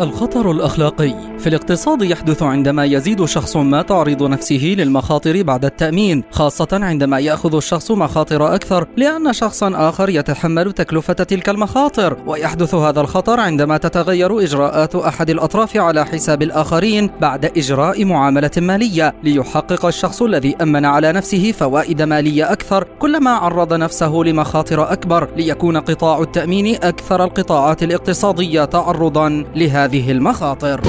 الخطر الأخلاقي. في الاقتصاد يحدث عندما يزيد شخص ما تعريض نفسه للمخاطر بعد التأمين خاصة عندما يأخذ الشخص مخاطر أكثر لأن شخصا آخر يتحمل تكلفة تلك المخاطر. ويحدث هذا الخطر عندما تتغير إجراءات أحد الأطراف على حساب الآخرين بعد إجراء معاملة مالية ليحقق الشخص الذي أمن على نفسه فوائد مالية أكثر. كلما عرض نفسه لمخاطر أكبر ليكون قطاع التأمين أكثر القطاعات الاقتصادية تعرضا لهذا هذه المخاطر.